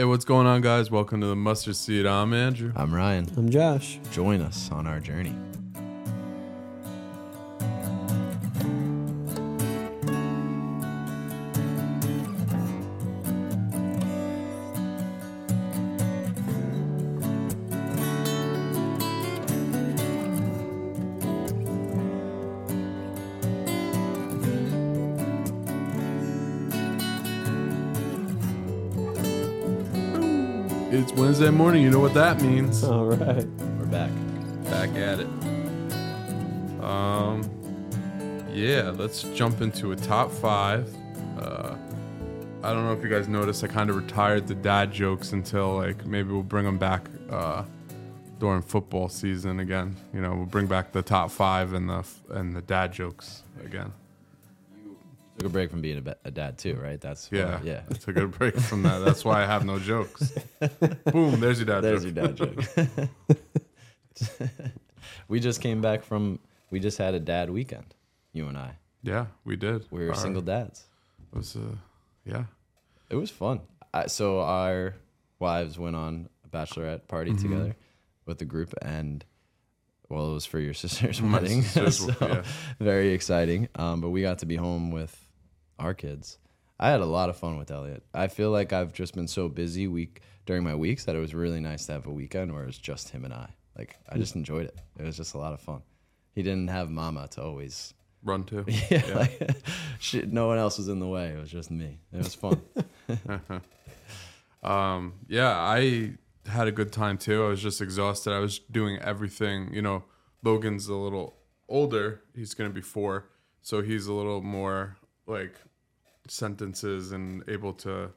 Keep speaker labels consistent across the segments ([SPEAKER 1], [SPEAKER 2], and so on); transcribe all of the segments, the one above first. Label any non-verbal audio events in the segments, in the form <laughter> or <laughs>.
[SPEAKER 1] Hey, what's going on, guys? Welcome to the Mustard Seed. I'm Andrew.
[SPEAKER 2] I'm Ryan.
[SPEAKER 3] I'm Josh.
[SPEAKER 2] Join us on our journey.
[SPEAKER 1] It's Wednesday morning. You know what that means. <laughs>
[SPEAKER 3] All right.
[SPEAKER 2] We're back.
[SPEAKER 1] Back at it. Um, yeah, let's jump into a top five. Uh, I don't know if you guys noticed. I kind of retired the dad jokes until like maybe we'll bring them back uh, during football season again. You know, we'll bring back the top five and the and the dad jokes again.
[SPEAKER 2] Took a break from being a, ba- a dad too, right? That's
[SPEAKER 1] Yeah,
[SPEAKER 2] yeah. <laughs>
[SPEAKER 1] I took a break from that. That's why I have no jokes. <laughs> Boom, there's your dad
[SPEAKER 2] There's
[SPEAKER 1] joke.
[SPEAKER 2] your dad joke. <laughs> we just came back from. We just had a dad weekend. You and I.
[SPEAKER 1] Yeah, we did.
[SPEAKER 2] We were
[SPEAKER 1] Our-
[SPEAKER 2] single dads.
[SPEAKER 1] It was uh, yeah.
[SPEAKER 2] It was fun. I, so our wives went on a bachelorette party
[SPEAKER 1] Mm-hmm.
[SPEAKER 2] together with the group, and well, it was for your sister's
[SPEAKER 1] My
[SPEAKER 2] wedding,
[SPEAKER 1] sister's-
[SPEAKER 2] so
[SPEAKER 1] yeah.
[SPEAKER 2] very exciting. Um, but we got to be home with our kids. I had a lot of fun with Elliot. I feel like I've just been so busy week during my weeks that it was really nice to have a weekend where it was just him and I. Like I just enjoyed it. It was just a lot of fun. He didn't have mama to always
[SPEAKER 1] Run to. <laughs>
[SPEAKER 2] yeah, like <laughs> shit, no one else was in the way. It was just me. It was fun. <laughs>
[SPEAKER 1] Um, yeah, I had a good time too. I was just exhausted. I was doing everything. You know, Logan's a little older. He's gonna be four, so he's a little more like sentences and able to,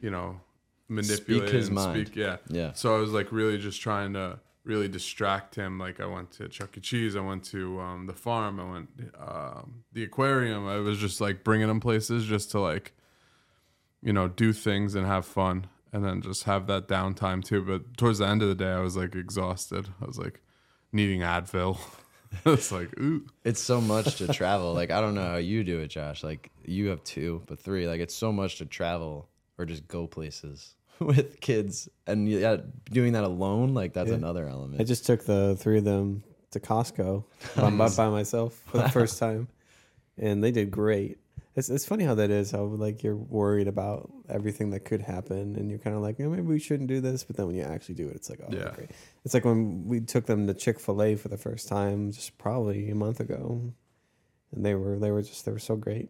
[SPEAKER 1] you know, manipulate
[SPEAKER 2] his
[SPEAKER 1] and
[SPEAKER 2] mind.
[SPEAKER 1] speak. Yeah,
[SPEAKER 2] Yeah.
[SPEAKER 1] So I was like really just trying to really distract him. Like I went to Chuck E. Cheese. I went to um, the farm. I went um, the aquarium. I was just like bringing him places just to like you know, do things and have fun and then just have that downtime too. But towards the end of the day, I was like exhausted. I was like needing Advil. <laughs> <laughs> it's like, ooh.
[SPEAKER 2] It's so much to travel. Like I don't know how you do it, Josh. Like you have two, but three. Like it's so much to travel or just go places <laughs> with kids, and yeah, doing that alone, like that's
[SPEAKER 3] Yeah.
[SPEAKER 2] another element.
[SPEAKER 3] I just took the three of them to Costco by, by, by myself for the <laughs> first time, and they did great. It's it's funny how that is. How like you're worried about everything that could happen, and you're kind of like, yeah, maybe we shouldn't do this. But then when you actually do it, it's like, oh,
[SPEAKER 1] Yeah.
[SPEAKER 3] great. It's like when we took them to Chick Fil A for the first time, just probably a month ago, and they were they were just they were so great.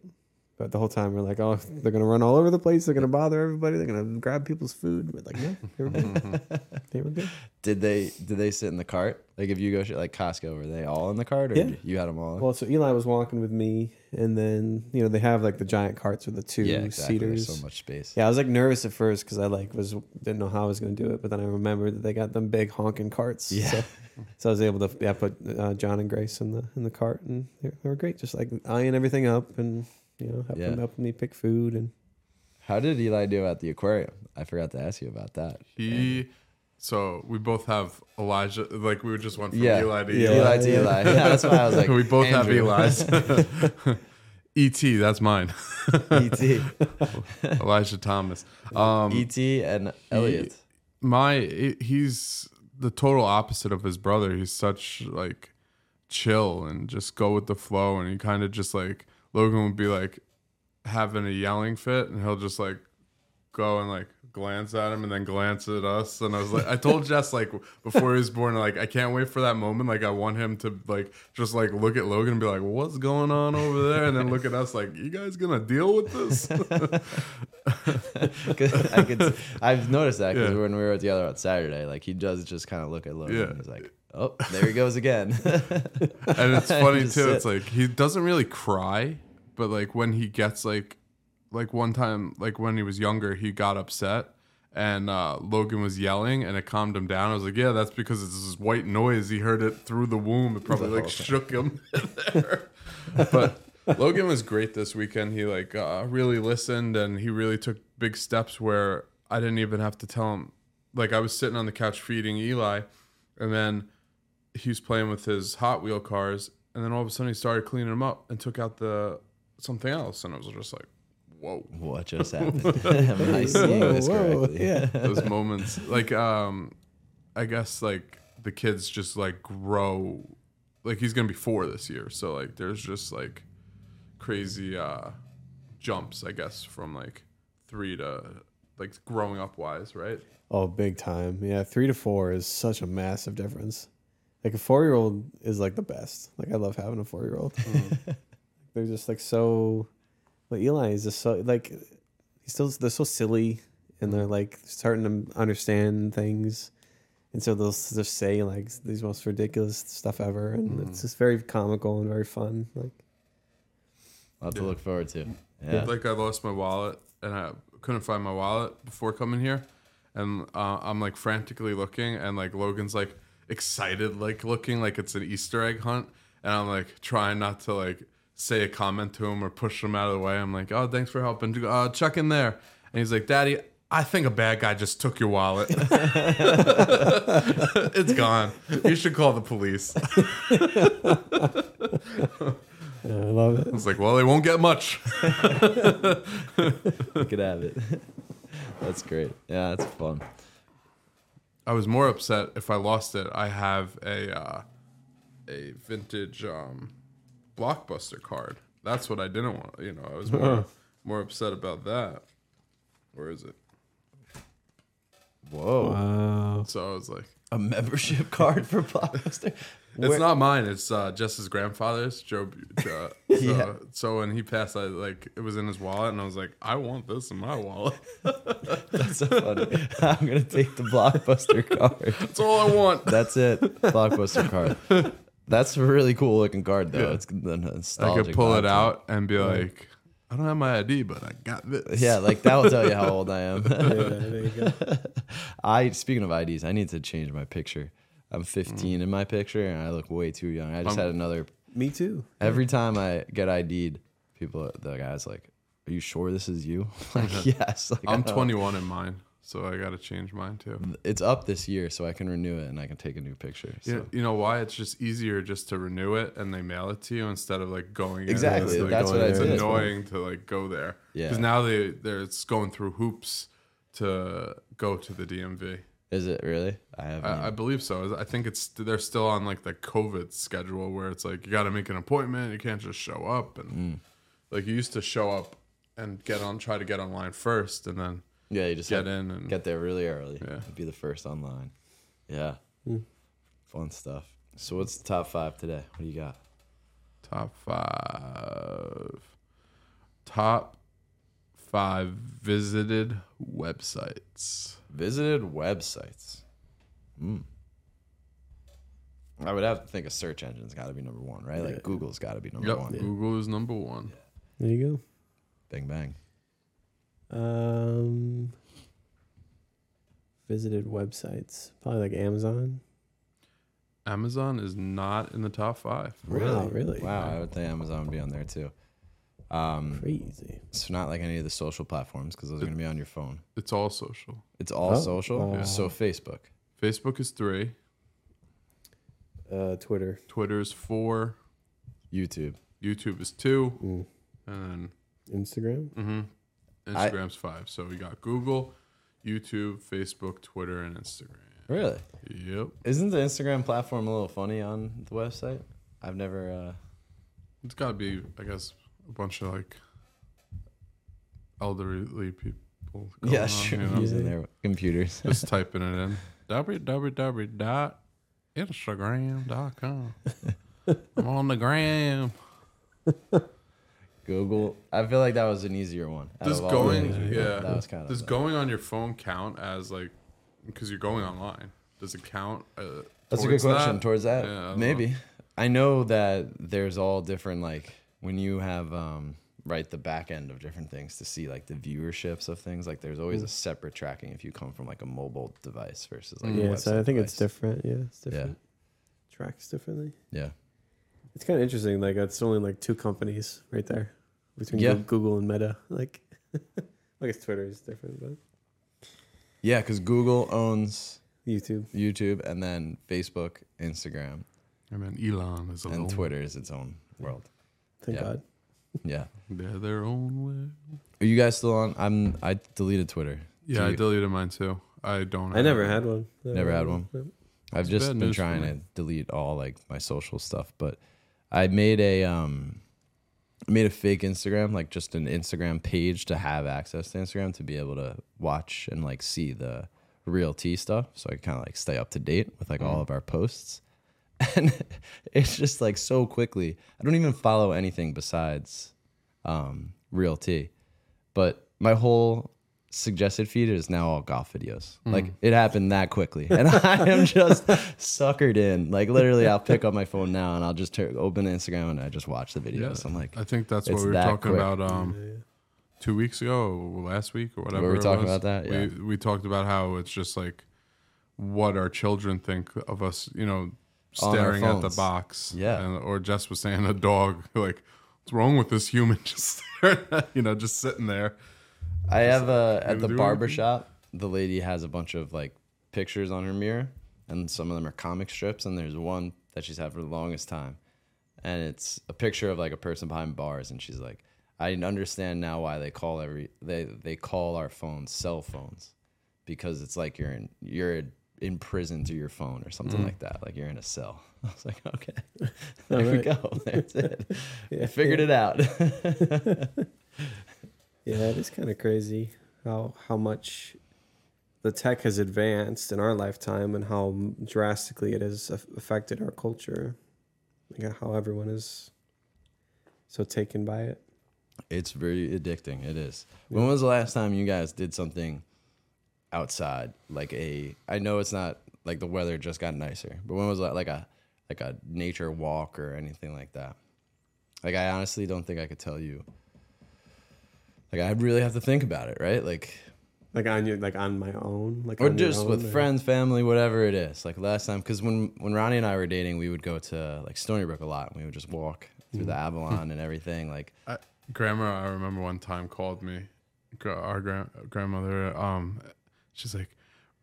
[SPEAKER 3] But the whole time we're like, oh, they're gonna run all over the place. They're gonna bother everybody. They're gonna grab people's food. But like, no, they were good. <laughs> they were good.
[SPEAKER 2] Did they did they sit in the cart? Like if you go like Costco, were they all in the cart, or
[SPEAKER 3] Yeah.
[SPEAKER 2] you had them all?
[SPEAKER 3] Well, so Eli was walking with me, and then you know they have like the giant carts with the two
[SPEAKER 2] yeah, exactly.
[SPEAKER 3] seaters.
[SPEAKER 2] There's so much space.
[SPEAKER 3] Yeah, I was like nervous at first because I like was didn't know how I was going to do it, but then I remembered that they got them big honking carts.
[SPEAKER 2] Yeah.
[SPEAKER 3] So, so I was able to yeah put uh, John and Grace in the in the cart, and they, they were great, just like eyeing everything up and you know helping
[SPEAKER 2] Yeah.
[SPEAKER 3] helping me pick food and
[SPEAKER 2] How did Eli do at the aquarium? I forgot to ask you about that.
[SPEAKER 1] He, so we both have Elijah, like we were just went from
[SPEAKER 2] Yeah.
[SPEAKER 1] Eli to
[SPEAKER 3] Yeah.
[SPEAKER 1] Eli.
[SPEAKER 2] Eli to Eli. Yeah, that's why I was <laughs> like,
[SPEAKER 1] we both
[SPEAKER 2] Andrew.
[SPEAKER 1] have Eli's. <laughs> <laughs> E.T., that's mine.
[SPEAKER 2] E.T.
[SPEAKER 1] Elijah Thomas. Um,
[SPEAKER 2] E.T. and Elliot.
[SPEAKER 1] my he's the total opposite of his brother. He's such like chill and just go with the flow, and he kind of just like Logan would be like having a yelling fit, and he'll just like go and like glance at him and then glance at us. And i was like i told jess like before he was born like i can't wait for that moment. Like i want him to like just like look at logan and be like what's going on over there? And then look at us like you guys gonna deal with this? <laughs>
[SPEAKER 2] I could, I've noticed that because
[SPEAKER 1] Yeah.
[SPEAKER 2] when we were together on Saturday, like he does just kind of look at Logan
[SPEAKER 1] Yeah.
[SPEAKER 2] and he's like, "Oh, there he goes again." <laughs>
[SPEAKER 1] and it's <laughs> funny too.
[SPEAKER 2] sit.
[SPEAKER 1] It's like he doesn't really cry, but like when he gets like, like one time, like when he was younger, he got upset, and uh, Logan was yelling, and it calmed him down. I was like, yeah, that's because it's this white noise. He heard it through the womb. It probably like shook him. there. <laughs> But Logan was great this weekend. He like uh, really listened, and he really took big steps where I didn't even have to tell him. Like I was sitting on the couch feeding Eli, and then he was playing with his Hot Wheel cars, and then all of a sudden he started cleaning them up and took out the something else, and I was just like, whoa.
[SPEAKER 2] What just happened? <laughs> Am I seeing this
[SPEAKER 3] Whoa,
[SPEAKER 2] correctly?
[SPEAKER 3] yeah. <laughs>
[SPEAKER 1] Those moments, like um, I guess like the kids just like grow. Like he's gonna be four this year, so like there's just like crazy uh jumps, I guess, from like three to like growing up wise, right?
[SPEAKER 3] Oh, big time. Yeah, three to four is such a massive difference. Like a four year old is like the best. Like I love having a four year old. Mm. <laughs> they're just like so. Like Eli is just so like he's still they're so silly and they're mm. like starting to understand things, and so they'll s- just say like these most ridiculous stuff ever, and mm. it's just very comical and very fun. Like
[SPEAKER 2] A lot to look forward to. Yeah.
[SPEAKER 1] Like I lost my wallet and I couldn't find my wallet before coming here, and uh, I'm like frantically looking, and like Logan's like excited, like looking like it's an Easter egg hunt, and I'm like trying not to like say a comment to him or push him out of the way. I'm like, oh, thanks for helping. Uh, check in there, and he's like, Daddy. I think a bad guy just took your wallet. <laughs> it's gone. You should call the police. <laughs>
[SPEAKER 3] yeah, I love it.
[SPEAKER 1] I was like, well, they won't get much.
[SPEAKER 2] You could have it. <laughs> That's great. Yeah, that's fun.
[SPEAKER 1] I was more upset if I lost it. I have a uh, a vintage um, blockbuster card. That's what I didn't want. You know, I was more more upset about that. Where is it?
[SPEAKER 2] Whoa.
[SPEAKER 3] Wow.
[SPEAKER 1] So I was like,
[SPEAKER 2] A membership <laughs> card for Blockbuster?
[SPEAKER 1] it's
[SPEAKER 2] Where-
[SPEAKER 1] not mine. It's uh, Jess's grandfather's. Joe. Uh, so, <laughs>
[SPEAKER 2] Yeah.
[SPEAKER 1] so when he passed, I like it was in his wallet, and I was like, I want this in my wallet. <laughs>
[SPEAKER 2] That's so funny. I'm to take the Blockbuster card.
[SPEAKER 1] That's all I want.
[SPEAKER 2] That's it. Blockbuster card. That's a really cool looking card, though.
[SPEAKER 1] Yeah.
[SPEAKER 2] It's
[SPEAKER 1] I could pull it out and be like, I don't have my ID, but I got this.
[SPEAKER 2] Yeah, like that will tell you how old I am. <laughs>
[SPEAKER 3] Yeah, there you go. <laughs>
[SPEAKER 2] I speaking of IDs, I need to change my picture. I'm 15 mm. in my picture, and I look way too young. I just
[SPEAKER 1] I'm-
[SPEAKER 2] had another.
[SPEAKER 3] Me too.
[SPEAKER 2] Every time I get ID'd, people, the guys like, "Are you sure this is you?" <laughs> like, uh-huh. yes. Like, I
[SPEAKER 1] I'm 21 in mine, so I got to change mine too.
[SPEAKER 2] It's up this year, so I can renew it and I can take a new picture. So.
[SPEAKER 1] You, you know why? It's just easier just to renew it and they mail it to you instead of like going.
[SPEAKER 2] Exactly,
[SPEAKER 1] It's, like,
[SPEAKER 2] that's
[SPEAKER 3] what
[SPEAKER 1] it's
[SPEAKER 3] I did.
[SPEAKER 1] annoying to like go there.
[SPEAKER 2] Yeah.
[SPEAKER 1] Because now they they're it's going through hoops to go to the DMV.
[SPEAKER 2] Is it really? I have.
[SPEAKER 1] I, I believe so. I think it's they're still on like the COVID schedule where it's like you got to make an appointment. You can't just show up and
[SPEAKER 2] Mm.
[SPEAKER 1] like you used to show up and get on, try to get online first, and then
[SPEAKER 2] yeah, you just
[SPEAKER 1] get in and
[SPEAKER 2] get there really early.
[SPEAKER 1] Yeah.
[SPEAKER 2] Be the first online. Yeah.
[SPEAKER 3] Hmm.
[SPEAKER 2] Fun stuff. So what's the top five today? What do you got?
[SPEAKER 1] Top five. Top five visited websites.
[SPEAKER 2] Visited websites. Hmm. I would have to think a search engine's got to be number one, right?
[SPEAKER 3] Yeah.
[SPEAKER 2] Like Google's got to be number
[SPEAKER 1] Yep,
[SPEAKER 2] one.
[SPEAKER 1] Google is number one.
[SPEAKER 3] There you go.
[SPEAKER 2] Bang bang.
[SPEAKER 3] Go. Um, visited websites, probably like Amazon.
[SPEAKER 1] Amazon is not in the top five.
[SPEAKER 3] Wow, really?
[SPEAKER 2] Wow, I would think Amazon would be on there too. Um,
[SPEAKER 3] Crazy.
[SPEAKER 2] so not like any of the social platforms because those are going to be on your phone.
[SPEAKER 1] It's all social.
[SPEAKER 2] It's all
[SPEAKER 3] Oh,
[SPEAKER 2] social.
[SPEAKER 3] wow.
[SPEAKER 2] So Facebook.
[SPEAKER 1] Facebook is three.
[SPEAKER 3] Uh, Twitter.
[SPEAKER 1] Twitter is four.
[SPEAKER 2] YouTube.
[SPEAKER 1] YouTube is two.
[SPEAKER 3] Mm.
[SPEAKER 1] And
[SPEAKER 3] Instagram.
[SPEAKER 1] then mhm,
[SPEAKER 2] I-
[SPEAKER 1] Instagram's five. So we got Google, YouTube, Facebook, Twitter, and Instagram.
[SPEAKER 2] Really?
[SPEAKER 1] Yep.
[SPEAKER 2] Isn't the Instagram platform a little funny on the website? I've never. Uh,
[SPEAKER 1] It's got to be, I guess, a bunch of like elderly people. <laughs>
[SPEAKER 2] Yeah,
[SPEAKER 1] on. You know?
[SPEAKER 2] Using their computers.
[SPEAKER 1] Just <laughs> typing it in. www.instagram.com. <laughs> I'm on the gram.
[SPEAKER 2] Google. I feel like that was an easier one. out
[SPEAKER 1] Does
[SPEAKER 2] of all the
[SPEAKER 1] going,
[SPEAKER 2] things
[SPEAKER 1] yeah,
[SPEAKER 2] that was kind of.
[SPEAKER 1] does going on your phone count as like, because you're going online? Does it count? Uh,
[SPEAKER 2] That's a good
[SPEAKER 1] towards
[SPEAKER 2] question.
[SPEAKER 1] that?
[SPEAKER 2] Towards that,
[SPEAKER 1] Yeah, I don't
[SPEAKER 2] maybe. I know that there's all different like when you have um right the back end of different things to see like the viewerships of things. Like there's always a separate tracking if you come from like a mobile device versus like a.
[SPEAKER 3] Yeah, so I
[SPEAKER 2] website
[SPEAKER 3] think it's
[SPEAKER 2] device.
[SPEAKER 3] different. Yeah, it's
[SPEAKER 2] Yeah,
[SPEAKER 3] different. Tracks differently.
[SPEAKER 2] yeah.
[SPEAKER 3] It's kind of interesting. Like it's only like two companies right there between
[SPEAKER 2] Yeah.
[SPEAKER 3] Google and Meta. Like, <laughs> I guess Twitter is different, but
[SPEAKER 2] Yeah, because Google owns
[SPEAKER 3] YouTube.
[SPEAKER 2] YouTube and then Facebook, Instagram,
[SPEAKER 1] and then Elon is alone.
[SPEAKER 2] and Twitter is its own world.
[SPEAKER 3] Thank
[SPEAKER 2] Yeah.
[SPEAKER 3] God.
[SPEAKER 2] Yeah.
[SPEAKER 1] They're their own way.
[SPEAKER 2] Are you guys still on? I'm. I deleted Twitter.
[SPEAKER 1] Yeah, I deleted mine too. I don't.
[SPEAKER 3] I
[SPEAKER 1] have
[SPEAKER 3] never
[SPEAKER 1] it.
[SPEAKER 3] had one.
[SPEAKER 2] Never had one.
[SPEAKER 3] No.
[SPEAKER 2] I've
[SPEAKER 1] It's
[SPEAKER 2] just been trying to delete all like my social stuff, but I made a um I made a fake Instagram, like just an Instagram page to have access to Instagram to be able to watch and like see the real tea stuff. So I kind of like stay up to date with like all of our posts. <laughs> And it's just like so quickly. I don't even follow anything besides um real tea. But my whole suggested feed is now all golf videos. Like it happened that quickly, and <laughs> I am just suckered in. Like literally, I'll pick up my phone now and I'll just tur open Instagram and I just watch the videos. I'm like,
[SPEAKER 1] I think that's what we were talking
[SPEAKER 2] quick.
[SPEAKER 1] about um, two weeks ago, last week, or whatever.
[SPEAKER 2] Were we
[SPEAKER 1] it
[SPEAKER 2] talking
[SPEAKER 1] was.
[SPEAKER 2] about that? Yeah.
[SPEAKER 1] We we talked about how it's just like what our children think of us, you know, staring at the box.
[SPEAKER 2] Yeah.
[SPEAKER 1] and, or Jess was saying a dog, <laughs> like, what's wrong with this human? <laughs> Just staring at- you know, just sitting there.
[SPEAKER 2] I have a at the barber shop. The lady has a bunch of like pictures on her mirror, and some of them are comic strips. And there's one that she's had for the longest time, and it's a picture of like a person behind bars, and she's like, "I understand now why they call every they they call our phones cell phones, because it's like you're in you're in prison to your phone or something like that, like you're in a cell." <laughs> I was like, "Okay, <laughs> there we go. That's it. <laughs>
[SPEAKER 3] Yeah,
[SPEAKER 2] I figured it out."
[SPEAKER 3] Yeah, it is kind of crazy how how much the tech has advanced in our lifetime and how drastically it has affected our culture. Like how everyone is so taken by it.
[SPEAKER 2] It's very addicting. It is. When was the last time you guys did something outside? Like a, I know it's not like the weather just got nicer, but when was that like a like a nature walk or anything like that? Like I honestly don't think I could tell you. Like I really have to think about it, right? Like
[SPEAKER 3] Like on your like on my own, like
[SPEAKER 2] or just
[SPEAKER 3] own,
[SPEAKER 2] with
[SPEAKER 3] or-
[SPEAKER 2] friends, family, whatever it is. Like last time, because when when Ronnie and I were dating, we would go to like Stony Brook a lot, and we would just walk through the Avalon <laughs> and everything. Like
[SPEAKER 1] I, grandma, I remember one time called me, our grand, grandmother. Um, she's like,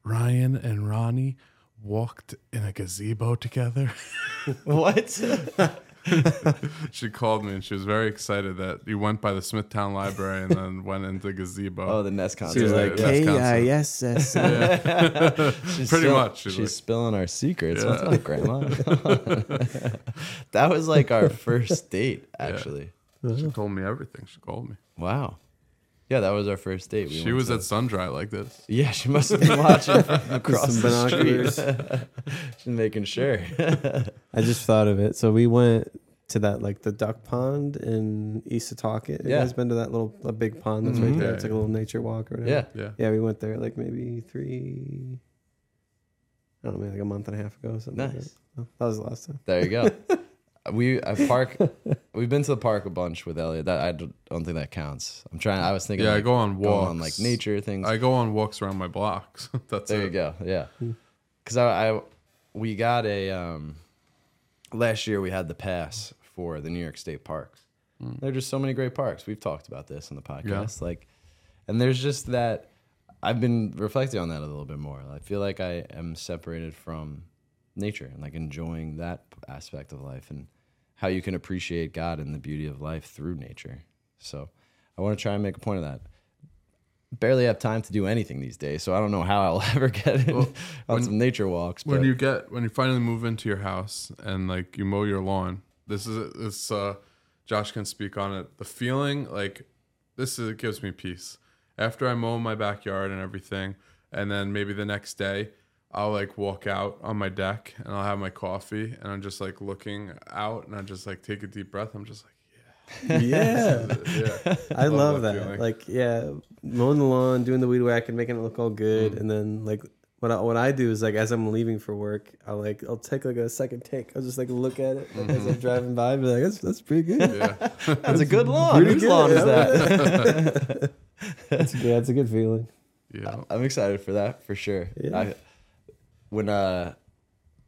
[SPEAKER 1] Ryan and Ronnie walked in a gazebo together. <laughs>
[SPEAKER 2] what? <laughs> <laughs>
[SPEAKER 1] she called me and she was very excited that you went by the Smithtown Library and then went into gazebo.
[SPEAKER 2] oh, the Nest
[SPEAKER 3] She
[SPEAKER 2] concert.
[SPEAKER 3] was
[SPEAKER 1] Yeah,
[SPEAKER 3] like,
[SPEAKER 1] that's
[SPEAKER 3] "K
[SPEAKER 1] concept.
[SPEAKER 3] I S S." <laughs>
[SPEAKER 2] She's
[SPEAKER 1] Pretty much, she's
[SPEAKER 2] She's, spilling our secrets. What's up, Grandma? <laughs> that was like our first date, actually.
[SPEAKER 1] She told me everything. She called me.
[SPEAKER 2] Wow. Yeah, that was our first date. We
[SPEAKER 1] she was
[SPEAKER 2] to-
[SPEAKER 1] at Sundry like this.
[SPEAKER 2] Yeah, she must have been watching from <laughs> across the
[SPEAKER 3] binoculars.
[SPEAKER 2] street. <laughs> She's making sure. <laughs>
[SPEAKER 3] I just thought of it. So we went to that like the duck pond in East Setauket. You
[SPEAKER 2] Yeah.
[SPEAKER 3] guys been to that little a big pond that's right
[SPEAKER 2] Mhm.
[SPEAKER 3] there?
[SPEAKER 1] Yeah,
[SPEAKER 3] It's like a little nature walk or whatever.
[SPEAKER 2] yeah.
[SPEAKER 1] Yeah.
[SPEAKER 3] Yeah, we went there like maybe three. I don't know, maybe like a month and a half ago. Something like
[SPEAKER 2] Nice.
[SPEAKER 3] that. Oh, that was the last time.
[SPEAKER 2] There you go. We I <laughs> park. We've been to the park a bunch with Elliot. That I don't think that counts. I'm trying. I was thinking.
[SPEAKER 1] Yeah, I go on walks.
[SPEAKER 2] on like nature things.
[SPEAKER 1] I go on walks around my blocks. <laughs> That's
[SPEAKER 2] There
[SPEAKER 1] it.
[SPEAKER 2] you go. Yeah. Because I, I, we got a, um, last year we had the pass for the New York State parks. There are just so many great parks. We've talked about this on the podcast. Like, and there's just that, I've been reflecting on that a little bit more. I feel like I am separated from nature and like enjoying that aspect of life and how you can appreciate God and the beauty of life through nature. So I want to try and make a point of that barely have time to do anything these days, so I don't know how I'll <laughs> ever get in on
[SPEAKER 1] when-
[SPEAKER 2] some nature walks. But
[SPEAKER 1] when you get when you finally move into your house and like you mow your lawn this is this uh josh can speak on it the feeling like this is it gives me peace after i mow my backyard and everything and then maybe the next day i'll like walk out on my deck and i'll have my coffee and i'm just like looking out and i just like take a deep breath i'm just like
[SPEAKER 3] Yeah.
[SPEAKER 1] yeah <laughs>
[SPEAKER 3] I
[SPEAKER 1] Love
[SPEAKER 3] love
[SPEAKER 1] that
[SPEAKER 3] that. Like, yeah, mowing the lawn, doing the weed whack, and making it look all good,
[SPEAKER 1] Mm.
[SPEAKER 3] and then like what I, what I do is like as I'm leaving for work, I'll like I'll take like a second take. I'll just like look at it like, as I'm driving by, and be like, that's that's pretty good.
[SPEAKER 1] yeah <laughs>
[SPEAKER 2] that's a good lawn.
[SPEAKER 3] Pretty
[SPEAKER 2] Whose
[SPEAKER 3] good,
[SPEAKER 2] lawn is that? <laughs>
[SPEAKER 3] That's yeah, it's a good feeling.
[SPEAKER 1] yeah
[SPEAKER 2] I'm excited for that for sure.
[SPEAKER 3] Yeah.
[SPEAKER 2] I, when uh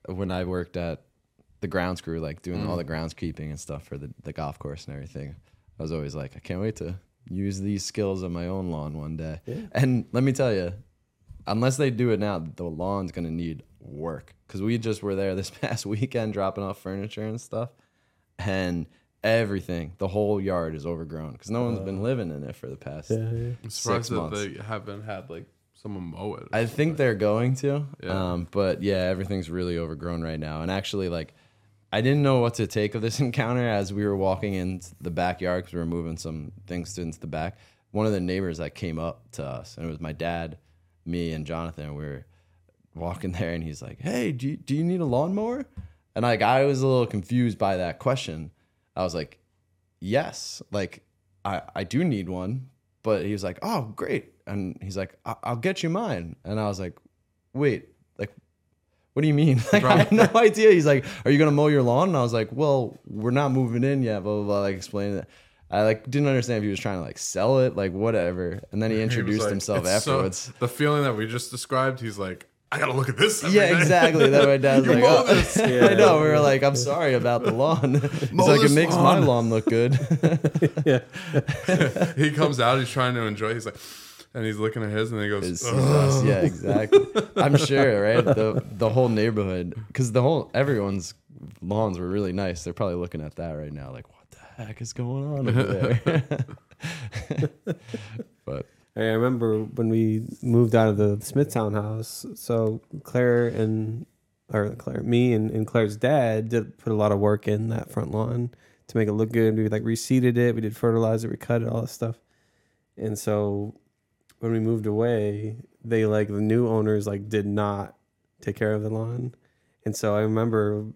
[SPEAKER 2] when I worked at the grounds crew, like doing all the groundskeeping and stuff for the, the golf course and everything, I was always like, I can't wait to use these skills on my own lawn one day.
[SPEAKER 3] Yeah.
[SPEAKER 2] And let me tell you, unless they do it now, the lawn's gonna need work. Cause we just were there <laughs> this past weekend dropping off furniture and stuff, and everything, the whole yard is overgrown because no one's been living in it for the past.
[SPEAKER 3] Yeah, yeah.
[SPEAKER 1] I'm surprised
[SPEAKER 2] Six
[SPEAKER 1] that
[SPEAKER 2] months.
[SPEAKER 1] they haven't had like someone mow it.
[SPEAKER 2] I think they're going to.
[SPEAKER 1] Yeah.
[SPEAKER 2] Um, but yeah, everything's really overgrown right now. And actually, like, I didn't know what to take of this <laughs> encounter as we were walking into the backyard because we were moving some things into the back. One of the neighbors that came up to us, and it was my dad, me, and Jonathan. We were walking <laughs> there, and he's like, "Hey, do you, do you need a lawnmower?" And like, I was a little confused by that question. I was like, "Yes, like, I I do need one." But he was like, "Oh, great," and he's like, I- "I'll get you mine." And I was like, "Wait, like, what do you mean?" <laughs> Like, I had no idea. He's like, "Are you gonna mow your lawn?" And I was like, "Well, we're not moving in yet." Blah blah blah. Like explaining it. I like didn't understand if he was trying to like sell it, like whatever. And then he
[SPEAKER 1] He
[SPEAKER 2] introduced
[SPEAKER 1] like-
[SPEAKER 2] himself
[SPEAKER 1] it's so-
[SPEAKER 2] afterwards.
[SPEAKER 1] the feeling that we just described, he's like, I gotta look at this. every
[SPEAKER 2] yeah,
[SPEAKER 1] day."
[SPEAKER 2] exactly. That my dad's <laughs> like, oh.
[SPEAKER 1] this. <laughs>
[SPEAKER 2] I know. We were like, I'm sorry about the lawn. He's
[SPEAKER 1] Mow
[SPEAKER 2] like, it
[SPEAKER 1] this
[SPEAKER 2] makes my
[SPEAKER 1] lawn."
[SPEAKER 2] lawn look good.
[SPEAKER 3] yeah.
[SPEAKER 1] he comes out, he's trying to enjoy. He's like, and he's looking at his, and he goes,
[SPEAKER 2] It's-
[SPEAKER 1] "Ugh."
[SPEAKER 2] yeah, <laughs> exactly. I'm sure, right? The the whole neighborhood, because the whole everyone's lawns were really nice. They're probably looking at that right now, like, what the heck is going on over there? <laughs> <laughs> but
[SPEAKER 3] I remember when we moved out of the Smithtown house. So Claire and or Claire, me and, and Claire's dad did put a lot of work in that front lawn to make it look good. We like reseeded it, we did fertilizer, we cut it, all that stuff. And so when we moved away, they like the new owners like did not take care of the lawn. And so I remember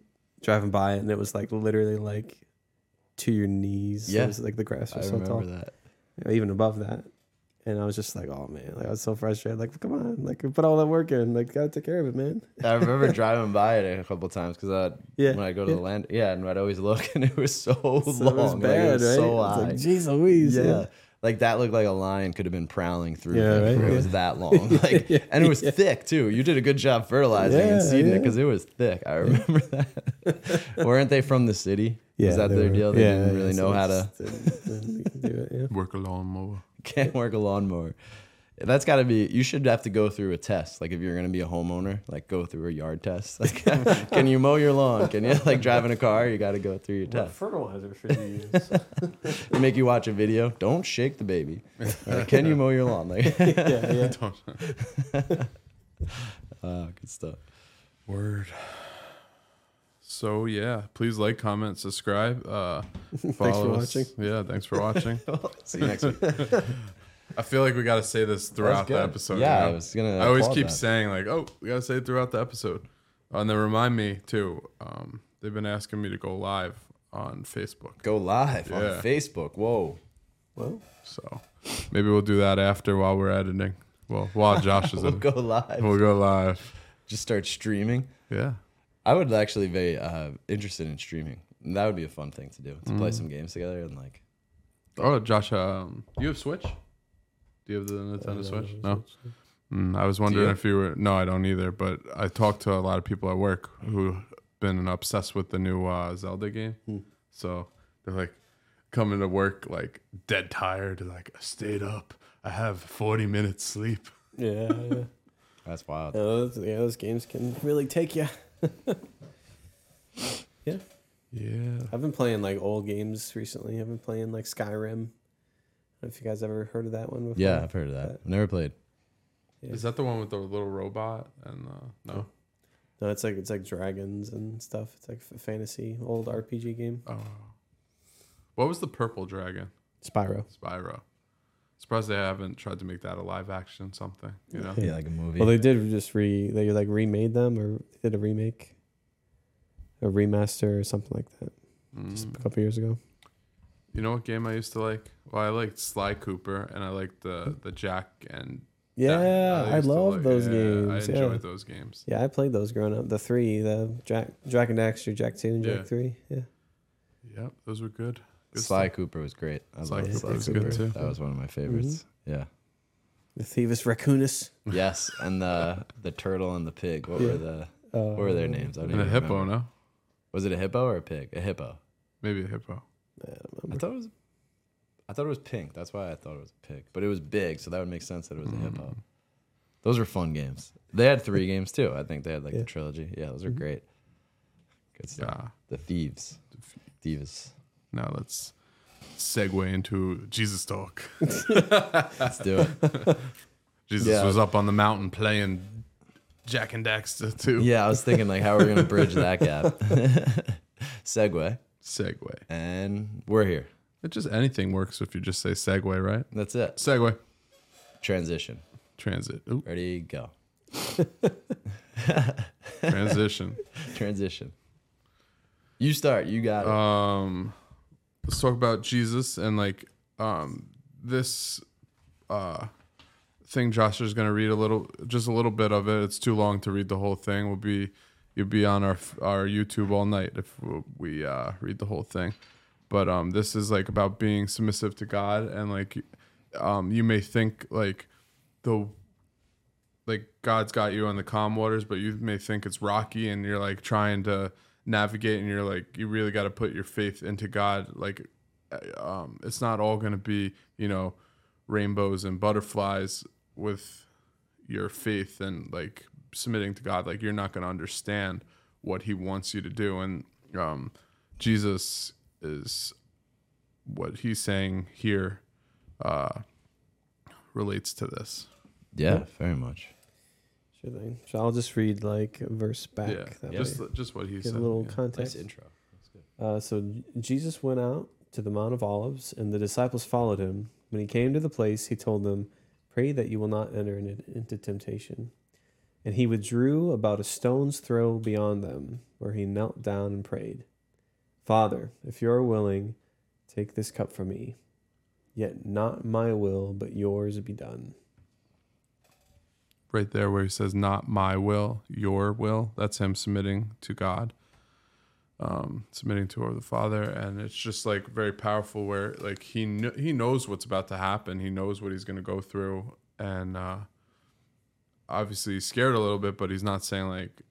[SPEAKER 3] driving by it and it was like literally like to your knees.
[SPEAKER 2] Yeah.
[SPEAKER 3] It was like the grass
[SPEAKER 2] I
[SPEAKER 3] was so
[SPEAKER 2] remember
[SPEAKER 3] tall
[SPEAKER 2] that.
[SPEAKER 3] even above that. And I was just like, oh man, like I was so frustrated. Like, come on, like we put all that work in, like gotta take care of it, man.
[SPEAKER 2] I remember <laughs> driving by it a couple times because I
[SPEAKER 3] Yeah,
[SPEAKER 2] when I go to
[SPEAKER 3] yeah.
[SPEAKER 2] the land, yeah, and I'd always <laughs> look, and it was so,
[SPEAKER 3] So
[SPEAKER 2] long,
[SPEAKER 3] it was
[SPEAKER 2] like, it was
[SPEAKER 3] right?
[SPEAKER 2] so high.
[SPEAKER 3] like, Jeez Louise,
[SPEAKER 2] yeah.
[SPEAKER 3] yeah.
[SPEAKER 2] Like that looked like a lion could have been prowling through
[SPEAKER 3] Yeah,
[SPEAKER 2] it.
[SPEAKER 3] right,
[SPEAKER 2] It
[SPEAKER 3] yeah.
[SPEAKER 2] was that long. <laughs> Like and it was thick too. You did a good job fertilizing and
[SPEAKER 3] Yeah,
[SPEAKER 2] seeding it because it was thick. I remember that. <laughs> Weren't they from the city? yeah, was that their
[SPEAKER 3] were-
[SPEAKER 2] deal? They
[SPEAKER 3] yeah,
[SPEAKER 2] didn't really
[SPEAKER 3] so
[SPEAKER 2] know how to
[SPEAKER 3] didn't- didn't do it, yeah.
[SPEAKER 1] work a lawnmower. <laughs>
[SPEAKER 2] can't work a lawnmower. That's got to be. You should have to go through a test. Like if you're gonna be a homeowner, like go through a yard test. <laughs> Like, can you mow your lawn? Can you like drive in a car? You got to go through your
[SPEAKER 3] What
[SPEAKER 2] test.
[SPEAKER 3] fertilizer should you use? <laughs>
[SPEAKER 2] They make you watch a video. Don't shake the baby. Like, can you mow your lawn? Like, <laughs>
[SPEAKER 3] yeah, yeah.
[SPEAKER 2] ah, good stuff.
[SPEAKER 1] Word. So yeah, please like, comment, subscribe. Uh, follow us.
[SPEAKER 3] watching.
[SPEAKER 1] Yeah, thanks for watching.
[SPEAKER 2] See you next week.
[SPEAKER 1] I feel like we got to say this throughout the episode.
[SPEAKER 2] Yeah,
[SPEAKER 1] you know?
[SPEAKER 2] I was gonna
[SPEAKER 1] I always keep
[SPEAKER 2] that.
[SPEAKER 1] saying like, "Oh, we got to say it throughout the episode," Uh, and then remind me too. Um, they've been asking me to go live on Facebook,
[SPEAKER 2] Go live on Facebook. Whoa.
[SPEAKER 3] Well,
[SPEAKER 1] so maybe we'll do that after while we're editing. Well, while Josh is <laughs>
[SPEAKER 2] We'll
[SPEAKER 1] in,
[SPEAKER 2] go live.
[SPEAKER 1] we'll go live.
[SPEAKER 2] Just start streaming.
[SPEAKER 1] Yeah.
[SPEAKER 2] I would actually be uh, interested in streaming. That would be a fun thing to do to
[SPEAKER 1] Mm.
[SPEAKER 2] play some games together and like.
[SPEAKER 1] Oh, Josh, um, you have Switch? Do you have the Nintendo Switch? No. Mm, I was wondering
[SPEAKER 2] you?
[SPEAKER 1] if you were. No, I don't either. But I talked to a lot of people at work who've been obsessed with the new uh, Zelda game.
[SPEAKER 2] Hmm.
[SPEAKER 1] So they're like coming to work like dead tired. Like I stayed up. I have forty minutes sleep. <laughs>
[SPEAKER 3] yeah, yeah.
[SPEAKER 2] That's wild.
[SPEAKER 3] Yeah, those, yeah, those games can really take you. <laughs> yeah,
[SPEAKER 1] Yeah.
[SPEAKER 3] I've been playing like old games recently. I've been playing like Skyrim. I don't know if you guys ever heard of that one before.
[SPEAKER 2] Yeah, I've heard of that. Never played.
[SPEAKER 1] Is that the one with the little robot? And uh, no.
[SPEAKER 3] No, it's like it's like dragons and stuff. It's like a fantasy old RPG game.
[SPEAKER 1] Oh. What was the purple dragon?
[SPEAKER 3] Spyro.
[SPEAKER 1] Spyro. Surprised they haven't tried to make that a live action something. You know. <laughs>
[SPEAKER 2] Yeah, like a movie.
[SPEAKER 3] Well, they did just re they like remade them or did a remake, a remaster or something like that just
[SPEAKER 1] Mm.
[SPEAKER 3] a couple years ago.
[SPEAKER 1] You know what game I used to like? Well, I liked Sly Cooper, and I liked the the Jak and
[SPEAKER 3] Yeah, I,
[SPEAKER 1] used to
[SPEAKER 3] love
[SPEAKER 1] like-
[SPEAKER 3] those
[SPEAKER 1] yeah,
[SPEAKER 3] games.
[SPEAKER 1] I
[SPEAKER 3] yeah.
[SPEAKER 1] enjoyed those games.
[SPEAKER 3] Yeah, I played those growing up. The three, the Jak, Jak and Daxter, Jak Two, and Jak
[SPEAKER 1] Yeah.
[SPEAKER 3] Three. Yeah,
[SPEAKER 1] Yep, those were good. good
[SPEAKER 2] Sly
[SPEAKER 1] stuff.
[SPEAKER 2] Cooper was great. I
[SPEAKER 1] Sly
[SPEAKER 2] love
[SPEAKER 3] Cooper
[SPEAKER 2] Sly
[SPEAKER 3] was
[SPEAKER 2] Cooper.
[SPEAKER 3] good
[SPEAKER 1] too.
[SPEAKER 2] That was one of my favorites. Yeah.
[SPEAKER 3] the Thievius Raccoonus.
[SPEAKER 2] Yes, and the the turtle and the pig. What
[SPEAKER 3] Yeah.
[SPEAKER 2] were the
[SPEAKER 3] Uh,
[SPEAKER 2] what were their names? I don't
[SPEAKER 1] And a hippo,
[SPEAKER 2] remember.
[SPEAKER 1] no?
[SPEAKER 2] Was it a hippo or a pig? A hippo.
[SPEAKER 1] Maybe a hippo.
[SPEAKER 3] I don't
[SPEAKER 2] I thought it was. I thought it was pink. That's why I thought it was a pig. But it was big, so that would make sense that it was a hip hop. Mm-hmm. Those were fun games. They had three games too. I think they had like
[SPEAKER 3] Yeah.
[SPEAKER 2] the trilogy. Yeah, those are mm-hmm. great. Good stuff.
[SPEAKER 1] Yeah.
[SPEAKER 2] The thieves. Thieves.
[SPEAKER 1] now let's segue into Jesus talk. <laughs>
[SPEAKER 2] Let's do it. <laughs>
[SPEAKER 1] Jesus
[SPEAKER 2] Yeah.
[SPEAKER 1] was up on the mountain playing Jak and Daxter too.
[SPEAKER 2] Yeah, I was thinking like how are we gonna bridge that gap? <laughs> Segue,
[SPEAKER 1] Segue.
[SPEAKER 2] and we're here.
[SPEAKER 1] It just anything works if you just say segue, right?
[SPEAKER 2] That's it.
[SPEAKER 1] Segue.
[SPEAKER 2] Transition.
[SPEAKER 1] Transit.
[SPEAKER 2] Ready, go. <laughs>
[SPEAKER 1] transition.
[SPEAKER 2] Transition. You start. You got it.
[SPEAKER 1] um let's talk about jesus and like um this uh thing josh is going to read a little just a little bit of it it's too long to read the whole thing we'll be you'll be on our our youtube all night if we uh read the whole thing but um this is like about being submissive to god and like um you may think like the like God's got you on the calm waters, but you may think it's rocky and you're like trying to navigate and you're like you really got to put your faith into God. Like uh, um, it's not all going to be you know rainbows and butterflies with your faith and like submitting to God. Like you're not going to understand what He wants you to do, and um, Jesus is what He's saying here uh, relates to this.
[SPEAKER 2] yeah, very much.
[SPEAKER 3] Sure thing. So I'll just read like a verse back.
[SPEAKER 1] Yeah,
[SPEAKER 3] that
[SPEAKER 1] just
[SPEAKER 3] way.
[SPEAKER 1] just what he
[SPEAKER 3] Give
[SPEAKER 1] said.
[SPEAKER 3] a little
[SPEAKER 1] yeah.
[SPEAKER 3] context.
[SPEAKER 2] Nice intro.
[SPEAKER 3] Uh, so Jesus went out to the Mount of Olives, and the disciples followed him. When he came to the place, he told them, Pray that you will not enter into temptation. And he withdrew about a stone's throw beyond them, where he knelt down and prayed, Father, if you are willing, take this cup from me. Yet not my will, but yours be done.
[SPEAKER 1] right there where he says not my will your will that's him submitting to god um submitting to the father and it's just like very powerful where like he kn- he knows what's about to happen he knows what he's going to go through and uh obviously he's scared a little bit but he's not saying like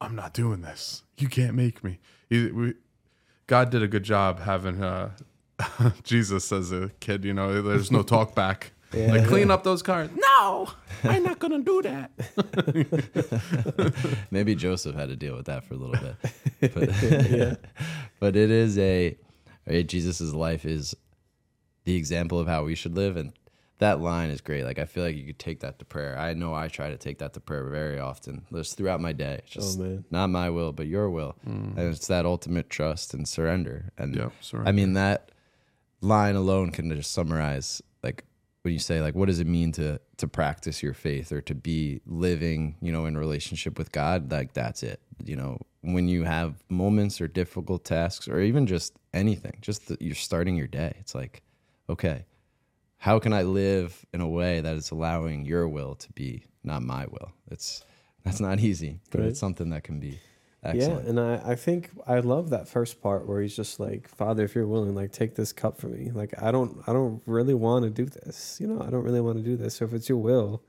[SPEAKER 1] i'm not doing this. You can't make me. He, we, god did a good job having uh <laughs> jesus as a kid you know? There's no talk <laughs> back.
[SPEAKER 3] Yeah.
[SPEAKER 1] like clean up those cars. No! I'm not gonna do that. <laughs>
[SPEAKER 2] Maybe Joseph had to deal with that for a little bit. But, but it is a, right, Jesus' life is the example of how we should live. And that line is great. Like, I feel like you could take that to prayer. I know I try to take that to prayer very often, just throughout my day. It's oh, Just
[SPEAKER 3] Oh, man.
[SPEAKER 2] not my will, but your will. Mm. And it's that ultimate trust and surrender. And
[SPEAKER 1] Yep, surrender.
[SPEAKER 2] I mean, that line alone can just summarize like when you say like what does it mean to to practice your faith or to be living you know in relationship with god like that's it you know when you have moments or difficult tasks or even just anything just that you're starting your day it's like okay how can i live in a way that is allowing your will to be not my will it's that's not easy but
[SPEAKER 3] Right.
[SPEAKER 2] it's something that can be excellent.
[SPEAKER 3] Yeah, and I, I think I love that first part where he's just like, Father, if you're willing, like take this cup from me. Like I don't I don't really want to do this. You know, I don't really want to do this. So if it's your will,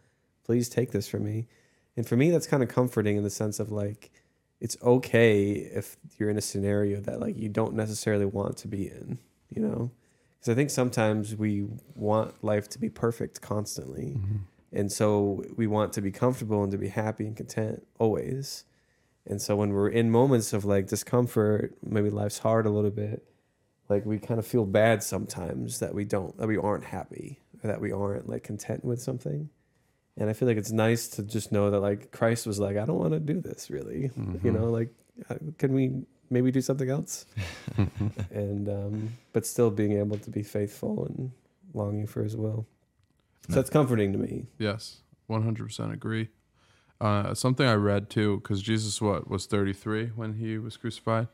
[SPEAKER 3] please take this from me. And for me that's kind of comforting in the sense of like it's okay if you're in a scenario that like you don't necessarily want to be in, you know? Cuz I think sometimes we want life to be perfect constantly. And so we want to be comfortable and to be happy and content always. And so when we're in moments of like discomfort, maybe life's hard a little bit, like we kind of feel bad sometimes that we don't that we aren't happy or that we aren't like content with something. And I feel like it's nice to just know that like Christ was like, I don't want to do this really. You know, like uh, can we maybe do something else? <laughs> and um but still being able to be faithful and longing for his will. So that's comforting to me.
[SPEAKER 1] Yes, one hundred percent agree. Uh, something I read too, because Jesus what was thirty three when he was crucified,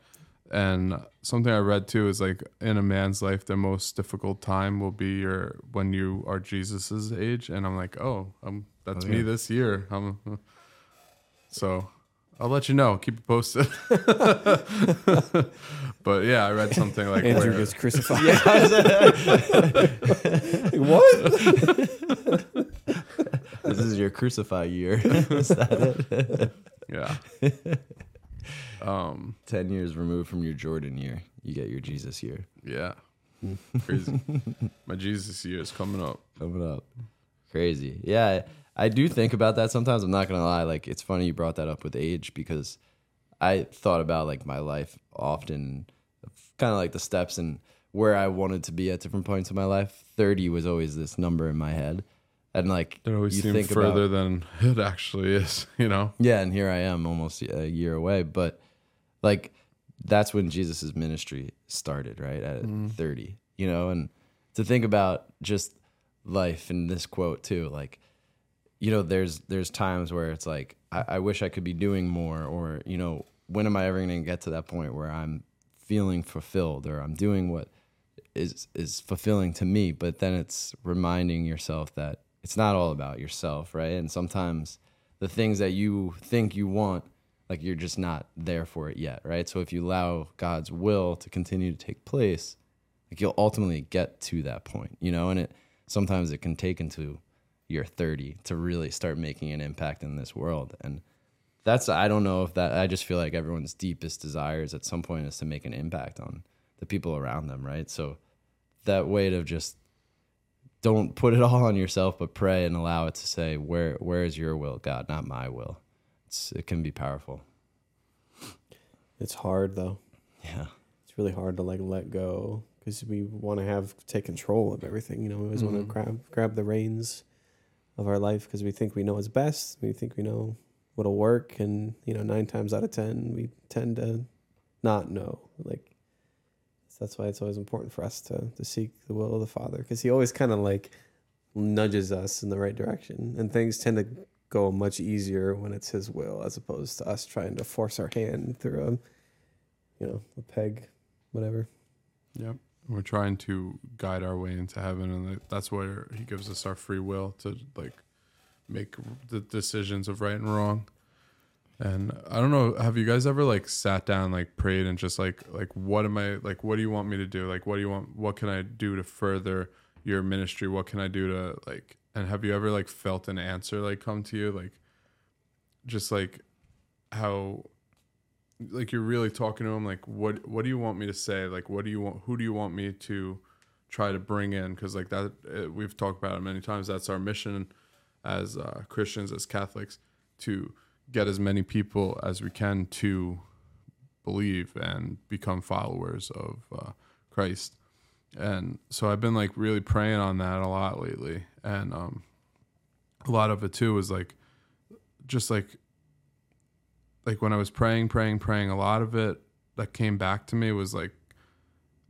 [SPEAKER 1] and something I read too is like in a man's life, the most difficult time will be your when you are Jesus's age, and I'm like, oh, um, that's
[SPEAKER 2] Oh,
[SPEAKER 1] me this year. I'm, <laughs> so I'll let you know. Keep it posted. <laughs> but yeah, I read something like
[SPEAKER 3] Andrew
[SPEAKER 1] where-
[SPEAKER 3] gets crucified. <laughs> what? <laughs>
[SPEAKER 2] this is your crucify year is that it
[SPEAKER 1] yeah. Um.
[SPEAKER 2] 10 years removed from your Jordan year, you get your Jesus year.
[SPEAKER 1] Yeah. Crazy. My Jesus year is coming up.
[SPEAKER 2] Coming up. Crazy. Yeah, I, do think about that sometimes. I'm not going to lie. Like, it's funny you brought that up with age because I thought about like my life often, kind of like the steps and where I wanted to be at different points in my life. Thirty was always this number in my head, and like
[SPEAKER 1] It always
[SPEAKER 2] you
[SPEAKER 1] seemed
[SPEAKER 2] think
[SPEAKER 1] further
[SPEAKER 2] about
[SPEAKER 1] than <laughs> it actually is, you know?
[SPEAKER 2] yeah, and here I am almost a year away, but like that's when Jesus' ministry started, right? At mm-hmm. 30, you know, and to think about just life and this quote too, like, you know, there's there's times where it's like, I, I wish I could be doing more, or, you know, when am I ever gonna get to that point where I'm feeling fulfilled or I'm doing what is is fulfilling to me, but then it's reminding yourself that it's not all about yourself, right? And sometimes the things that you think you want, like you're just not there for it yet, right? So if you allow God's will to continue to take place, like you'll ultimately get to that point, you know, and it sometimes it can take into your 30 to really start making an impact in this world. And that's I don't know if that I just feel like everyone's deepest desires at some point is to make an impact on the people around them, right? So that way of just don't put it <laughs> all on yourself, but pray and allow it to say, "Where, where is your will, God, not my will." It's, it can be powerful.
[SPEAKER 3] It's hard though.
[SPEAKER 2] Yeah,
[SPEAKER 3] It's really hard to like let go because we want to have take control of everything. You know, we always want to
[SPEAKER 1] mm-hmm.
[SPEAKER 3] grab grab the reins of our life because we think we know what's best. We think we know what'll work, and you know, nine times out of ten, we tend to not know. Like so that's why it's always important for us to to seek the will of the Father because He always kind of like nudges us in the right direction, and things tend to go much easier when it's His will as opposed to us trying to force our hand through a you know a peg, whatever.
[SPEAKER 1] Yep. We're trying to guide our way into heaven, and that's where He gives us our free will to like make the decisions of right and wrong. And I don't know, have you guys ever like sat down, like prayed, and just like like what am I like? What do you want me to do? Like, what do you want? What can I do to further your ministry? What can I do to like? And have you ever like felt an answer like come to you, like just like how like you're really talking to him like what what do you want me to say? Like what do you want who do you want me to try to bring in? Because like that uh, we've talked about it many times. That's our mission as uh, christians as catholics to get as many people as we can to believe and become followers of uh, christ. And so i've been like really praying on that a lot lately. And um a lot of it too is like just like like when I was praying, praying, praying, a lot of it that came back to me was like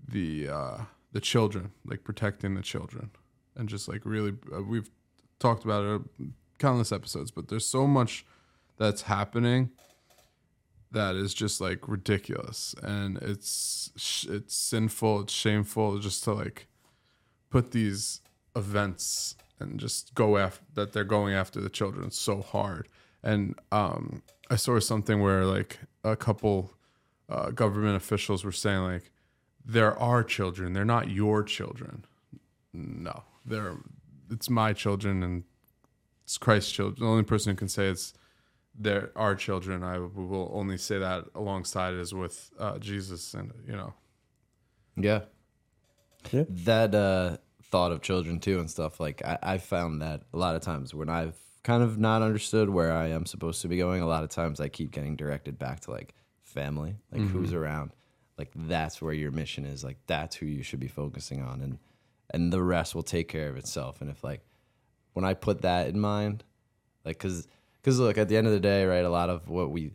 [SPEAKER 1] the uh, the children, like protecting the children, and just like really, uh, we've talked about it uh, countless episodes, but there's so much that's happening that is just like ridiculous, and it's it's sinful, it's shameful, just to like put these events and just go after that they're going after the children so hard and um, I saw something where like a couple uh, government officials were saying like there are children, they're not your children. No, they're it's my children and it's Christ's children. The only person who can say it's there are children. I will only say that alongside is with uh, Jesus, and you know,
[SPEAKER 2] yeah,
[SPEAKER 3] Yeah.
[SPEAKER 2] That uh, thought of children too and stuff. Like I, I found that a lot of times when I've kind of not understood where I am supposed to be going, a lot of times I keep getting directed back to like family, like mm-hmm. who's around. Like that's where your mission is. Like that's who you should be focusing on, and and the rest will take care of itself. And if like when I put that in mind, like because because look at the end of the day, right? A lot of what we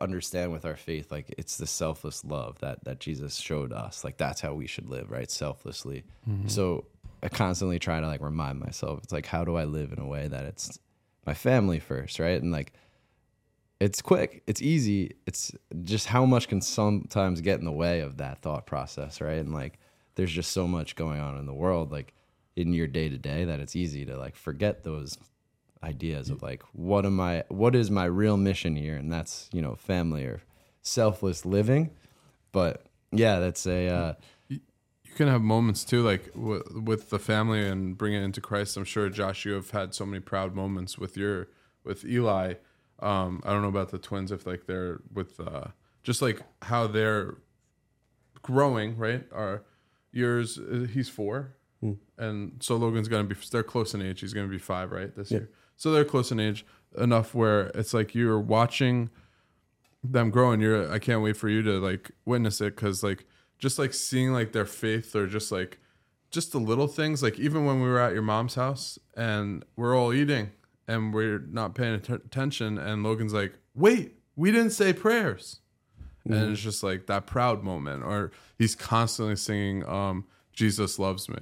[SPEAKER 2] understand with our faith, like it's the selfless love that that Jesus showed us. Like that's how we should live, right? Selflessly. Mm-hmm. So I constantly try to like remind myself, it's like how do I live in a way that it's my family first, right? And like it's quick, it's easy. It's just how much can sometimes get in the way of that thought process, right? And like there's just so much going on in the world, like in your day to day, that it's easy to like forget those ideas of like what am I what is my real mission here? And that's, you know, family or selfless living. But yeah, that's a uh
[SPEAKER 1] you can have moments too, like w- with the family and bring it into Christ. I'm sure Josh, you have had so many proud moments with your with Eli. Um, I don't know about the twins if like they're with uh, just like how they're growing, right? Are yours? uh, He's four, and so Logan's gonna be. They're close in age. He's gonna be five, right, this year. So they're close in age enough where it's like you're watching them grow, and you're. I can't wait for you to like witness it because like just like seeing like their faith or just like just the little things like even when we were at your mom's house and we're all eating and we're not paying att- attention and logan's like wait we didn't say prayers. And it's just like that proud moment or he's constantly singing um jesus loves me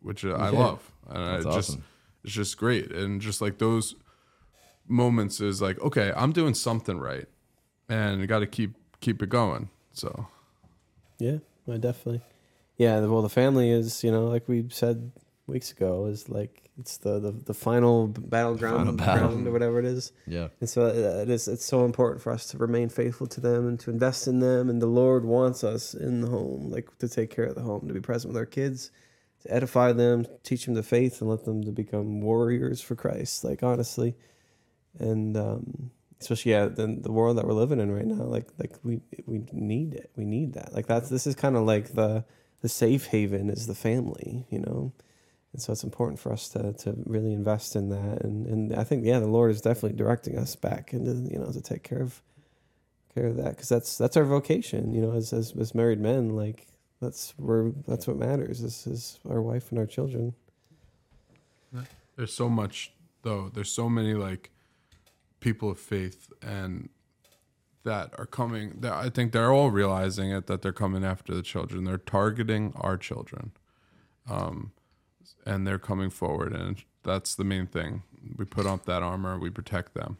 [SPEAKER 1] which i love. And
[SPEAKER 2] That's
[SPEAKER 1] I just
[SPEAKER 2] awesome.
[SPEAKER 1] it's just great. And just like those moments is like okay i'm doing something right and you got to keep keep it going. So
[SPEAKER 3] Yeah, I definitely. Yeah, well, the family is, you know, like we said weeks ago, is like it's the the, the final battleground
[SPEAKER 2] Final battle.
[SPEAKER 3] ground or whatever it is.
[SPEAKER 2] Yeah.
[SPEAKER 3] And so uh, it is. It's so important for us to remain faithful to them and to invest in them. And the Lord wants us in the home, like to take care of the home, to be present with our kids, to edify them, teach them the faith, and let them to become warriors for Christ. Like honestly, and um, especially yeah, the the world that we're living in right now, like like we we need it. We need that. Like that's this is kind of like the the safe haven is the family, you know. And so it's important for us to, to really invest in that. And, and I think, yeah, the Lord is definitely directing us back into, you know, to take care of, care of that. Cause that's, that's our vocation, you know, as, as, as married men, like that's where, that's what matters is, is our wife and our children.
[SPEAKER 1] there's so much though there's so many like people of faith and that are coming that i think they're all realizing it that they're coming after the children they're targeting our children um and they're coming forward and that's the main thing we put up that armor we protect them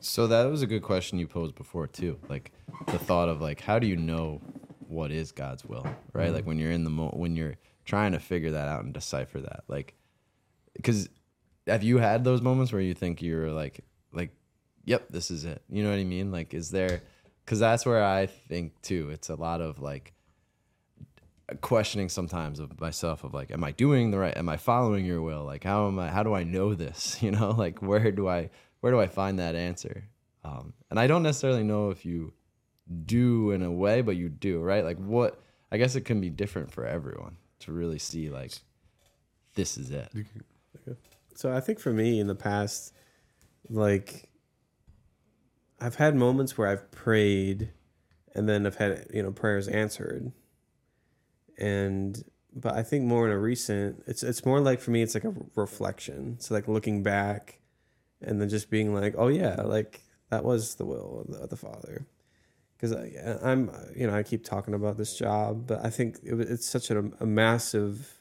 [SPEAKER 2] So that was a good question you posed before too. Like the thought of like how do you know what is God's will, right? Like when you're in the mo- when you're trying to figure that out and decipher that. Like cuz have you had those moments where you think you're like yep, this is it. You know what I mean? Like is there cuz that's where I think too it's a lot of like questioning sometimes of myself of like am i doing the right am i following your will? Like how am i how do i know this? <laughs> You know like where do i where do i find that answer? Um, and i don't necessarily know if you do in a way but you do right? Like what i guess it can be different for everyone to really see like this is it.
[SPEAKER 3] So I think for me in the past, like I've had moments where I've prayed and then I've had, you know, prayers answered. And but I think more in a recent it's it's more like for me it's like a reflection. So like looking back and then just being like, "Oh yeah, like that was the will of the, of the Father." Cuz I'm you know, I keep talking about this job, but I think it, it's such a, a massive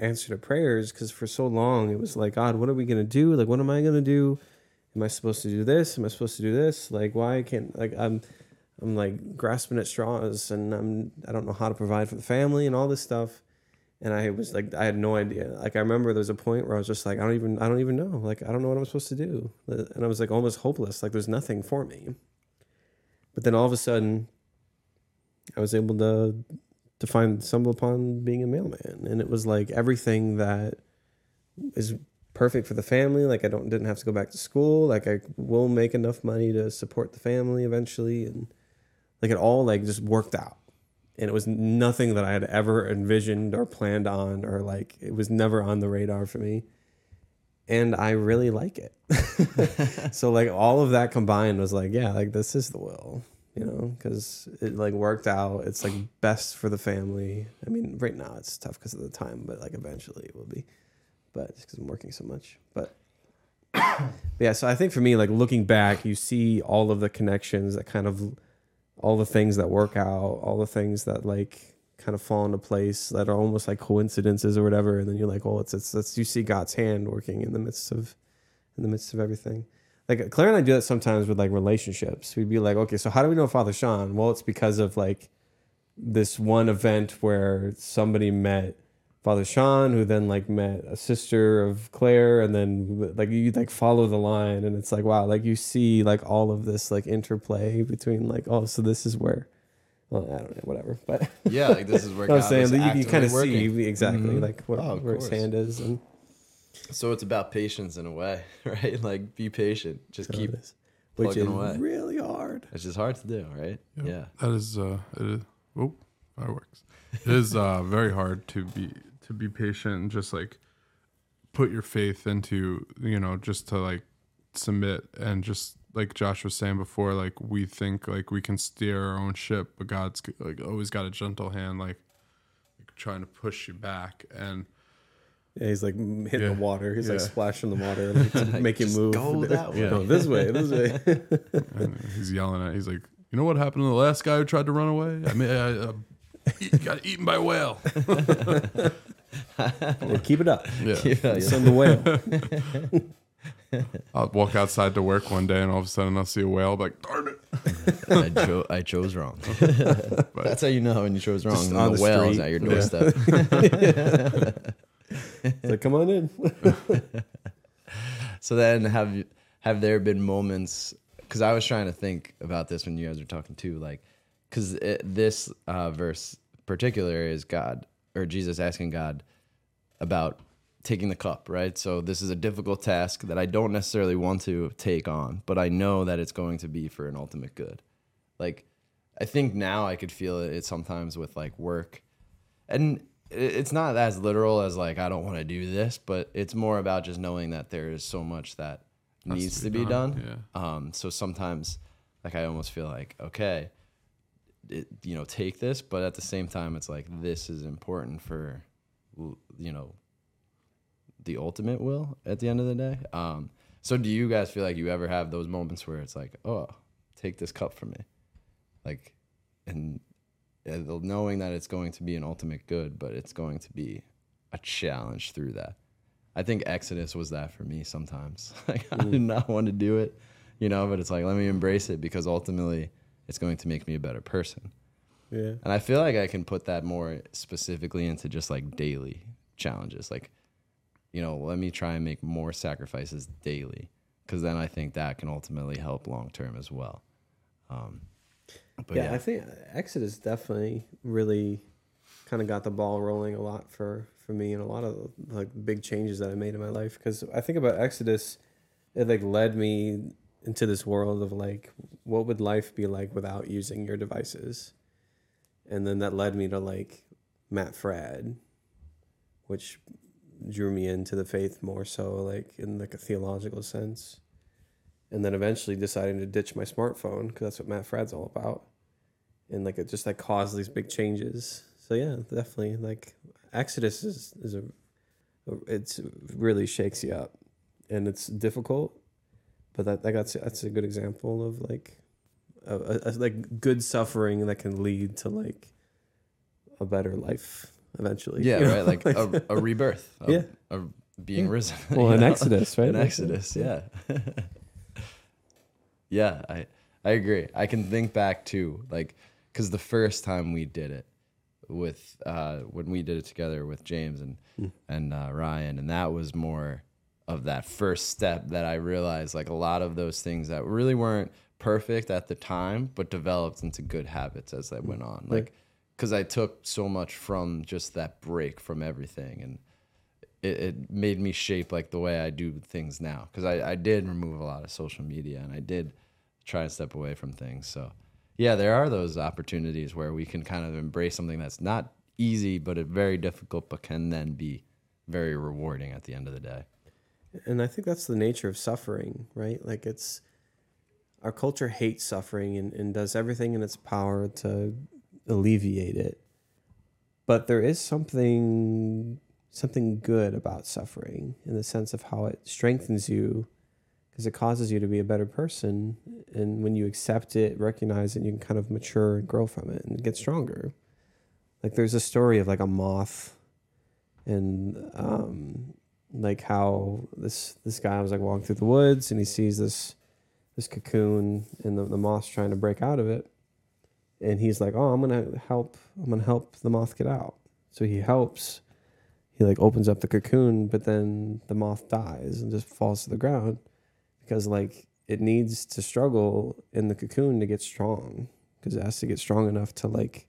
[SPEAKER 3] answer to prayers because for so long it was like god what are we gonna do like what am i gonna do am i supposed to do this? Am i supposed to do this? Like why can't like i'm i'm like grasping at straws and i'm i don't know how to provide for the family and all this stuff. And i was like i had no idea. Like i remember there was a point where i was just like i don't even i don't even know. Like i don't know what i'm supposed to do. And i was like almost hopeless. Like there's nothing for me. But then all of a sudden i was able to to find stumble upon being a mailman. And it was like everything that is perfect for the family like i don't didn't have to go back to school like i will make enough money to support the family eventually and like it all like just worked out. And it was nothing that i had ever envisioned or planned on or like it was never on the radar for me. And i really like it. <laughs> So like all of that combined was like yeah like this is the will you know because it like worked out. It's like best for the family. I mean right now it's tough because of the time but like eventually it will be but it's because i'm working so much but yeah so i think for me like looking back you see all of the connections that kind of all the things that work out all the things that like kind of fall into place that are almost like coincidences or whatever and then you're like well it's it's, it's you see god's hand working in the midst of in the midst of everything like Claire and I do that sometimes with like relationships. We'd be like, okay, so how do we know Father Sean? Well, it's because of like this one event where somebody met Father Sean, who then like met a sister of Claire, and then like you like follow the line, and it's like wow, like you see like all of this like interplay between like oh, so this is where. Well, I don't know, whatever, but <laughs>
[SPEAKER 2] yeah like this is where <laughs>
[SPEAKER 3] I was
[SPEAKER 2] God
[SPEAKER 3] saying
[SPEAKER 2] was
[SPEAKER 3] that you, you kind of
[SPEAKER 2] working.
[SPEAKER 3] see exactly
[SPEAKER 2] Mhm.
[SPEAKER 3] like what,
[SPEAKER 2] Oh, of
[SPEAKER 3] where his hand is, and
[SPEAKER 2] so it's about patience in a way <laughs> right like be patient just
[SPEAKER 3] how
[SPEAKER 2] keep
[SPEAKER 3] it is, which is
[SPEAKER 2] plugging away.
[SPEAKER 3] really hard.
[SPEAKER 2] it's just hard to do right
[SPEAKER 1] Yep.
[SPEAKER 2] yeah
[SPEAKER 1] that is uh it is oh fireworks it is uh very hard to be to be patient and just like put your faith into you know just to like submit and just like Josh was saying before, like we think like we can steer our own ship, but God's like always got a gentle hand, like, like trying to push you back. And
[SPEAKER 3] Yeah, he's like hitting
[SPEAKER 1] Yeah.
[SPEAKER 3] the water. He's like splashing the water like, to <laughs> make him move.
[SPEAKER 2] go <laughs> that way.
[SPEAKER 3] No, this way, this way. <laughs>
[SPEAKER 1] and he's yelling at. He's like, you know what happened to the last guy who tried to run away? I mean, I, uh, got eaten by a whale.
[SPEAKER 3] Yeah, keep it up.
[SPEAKER 1] Yeah.
[SPEAKER 2] Yeah, yeah.
[SPEAKER 3] Send the whale. <laughs>
[SPEAKER 1] I'll walk outside to work one day, and all of a sudden I'll see a whale. I'm like, darn it!
[SPEAKER 2] I, cho- I chose wrong. <laughs> That's how you know when you chose wrong.
[SPEAKER 3] Just on
[SPEAKER 2] the
[SPEAKER 3] the
[SPEAKER 2] whale's
[SPEAKER 3] street.
[SPEAKER 2] at your
[SPEAKER 3] Yeah.
[SPEAKER 2] doorstep. <laughs>
[SPEAKER 3] It's like, come on in.
[SPEAKER 2] So then, have you, have there been moments? Because I was trying to think about this when you guys were talking too, like, because this uh, verse particular is God or Jesus asking God about taking the cup, right? So this is a difficult task that I don't necessarily want to take on, but I know that it's going to be for an ultimate good. Like, I think now I could feel it sometimes with like work, and it's not as literal as like I don't want to do this, but it's more about just knowing that there is so much that
[SPEAKER 1] Has
[SPEAKER 2] needs to be done.
[SPEAKER 1] Yeah.
[SPEAKER 2] Um, so sometimes, like I almost feel like okay, it, you know, take this, but at the same time, it's like this is important for, you know, the ultimate will at the end of the day. Um, so do you guys feel like you ever have those moments where it's like, oh, take this cup from me, like, and knowing that it's going to be an ultimate good, but it's going to be a challenge through that. I think Exodus was that for me sometimes. <laughs> Like I did not want to do it, you know, but it's like let me embrace it because ultimately it's going to make me a better person.
[SPEAKER 3] Yeah.
[SPEAKER 2] And I feel like I can put that more specifically into just like daily challenges. Like, you know, let me try and make more sacrifices daily because then I think that can ultimately help long term as well. Um, but
[SPEAKER 3] yeah,
[SPEAKER 2] yeah,
[SPEAKER 3] I think Exodus definitely really kind of got the ball rolling a lot for for me and a lot of like big changes that I made in my life because I think about Exodus it like led me into this world of like what would life be like without using your devices and then that led me to like Matt Fradd which drew me into the faith more so like in like a theological sense. And then eventually deciding to ditch my smartphone because that's what Matt Fradd's all about. And like it just like caused these big changes. So yeah, definitely like Exodus is is a it's really shakes you up, and it's difficult, but that that got that's a good example of like a, a, a- like good suffering that can lead to like a better life eventually.
[SPEAKER 2] yeah, <laughs>
[SPEAKER 3] you know?
[SPEAKER 2] right. Like a, a rebirth. <laughs> Of,
[SPEAKER 3] Yeah.
[SPEAKER 2] Of being
[SPEAKER 3] Yeah.
[SPEAKER 2] risen. <laughs>
[SPEAKER 3] well, an
[SPEAKER 2] know?
[SPEAKER 3] Exodus, right?
[SPEAKER 2] in
[SPEAKER 3] Like,
[SPEAKER 2] Exodus, yeah. yeah, I I agree. I can think back to like because the first time we did it with uh, when we did it together with James and and uh, Ryan, and that was more of that first step that I realized like a lot of those things that really weren't perfect at the time, but developed into good habits as I went on. Mm-hmm. Like because I took so much from just that break from everything and it, it made me shape like the way I do things now because I, I did remove a lot of social media and I did try and step away from things. So yeah, there are those opportunities where we can kind of embrace something that's not easy but it very difficult but can then be very rewarding at the end of the day.
[SPEAKER 3] and I think that's the nature of suffering, right? Like it's our culture hates suffering and, and does everything in its power to alleviate it. But there is something something good about suffering in the sense of how it strengthens you because it causes you to be a better person and when you accept it, recognize it, you can kind of mature and grow from it and get stronger. Like there's a story of like a moth and um like how this this guy was like walking through the woods and he sees this this cocoon and the, the moth's trying to break out of it. And he's like oh i'm gonna help i'm gonna help the moth get out. So he helps. He like opens up the cocoon but then the moth dies and just falls to the ground because like it needs to struggle in the cocoon to get strong because it has to get strong enough to like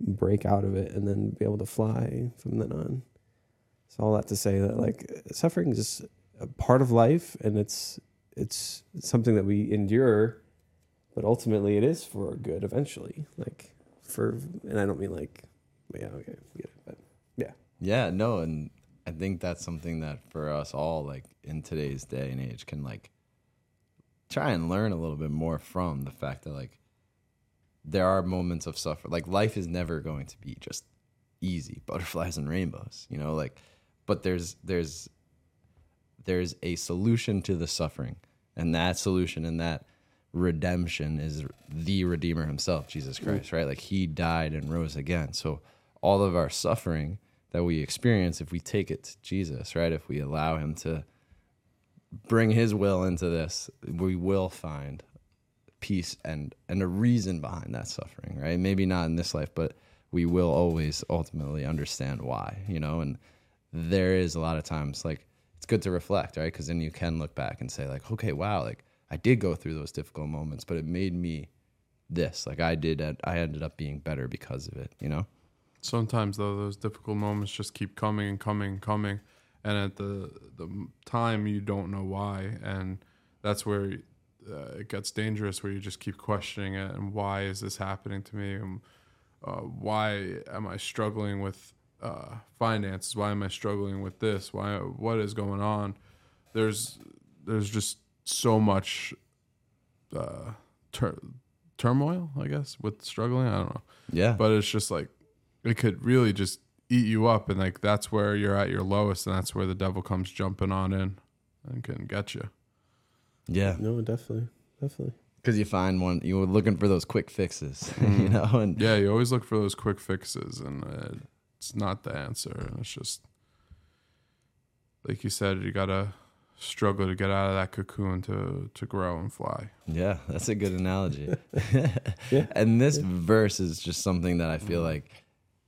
[SPEAKER 3] break out of it and then be able to fly from then on. So all that to say that like suffering is a part of life and it's it's something that we endure, but ultimately it is for our good eventually. Like for and I don't mean like yeah, okay, it, but
[SPEAKER 2] Yeah, yeah, no, and I think that's something that for us all, like in today's day and age, can like try and learn a little bit more from the fact that like there are moments of suffering. Like life is never going to be just easy, <laughs> butterflies and rainbows, you know, like but there's there's there's a solution to the suffering. And that solution and that redemption is the redeemer himself, Jesus mm. Christ, right? Like he died and rose again. So all of our suffering that we experience if we take it to Jesus, right? If we allow him to bring his will into this, we will find peace and and a reason behind that suffering, right? Maybe not in this life, but we will always ultimately understand why, you know, and there is a lot of times like it's good to reflect, right? Cuz then you can look back and say like, okay, wow, like I did go through those difficult moments, but it made me this. Like I did I ended up being better because of it, you know?
[SPEAKER 1] Sometimes though, those difficult moments just keep coming and coming and coming, and at the the time you don't know why, and that's where uh, it gets dangerous. Where you just keep questioning it, and why is this happening to me? And uh, why am I struggling with uh, finances? Why am I struggling with this? Why? What is going on? There's there's just so much uh, tur- turmoil, I guess, with struggling. I don't know,
[SPEAKER 2] Yeah.
[SPEAKER 1] but it's just like it could really just eat you up, and like that's where you're at your lowest, and that's where the devil comes jumping on in and can get you.
[SPEAKER 2] yeah.
[SPEAKER 3] No, definitely, definitely.
[SPEAKER 2] Because you find one, you're looking for those quick fixes, <laughs> you know, and
[SPEAKER 1] Yeah, you always look for those quick fixes, and uh, it's not the answer. And it's just like you said, you gotta struggle to get out of that cocoon to to grow and fly.
[SPEAKER 2] yeah, that's a good analogy. <laughs> <laughs>
[SPEAKER 3] Yeah.
[SPEAKER 2] And this verse is just something that I feel mm. like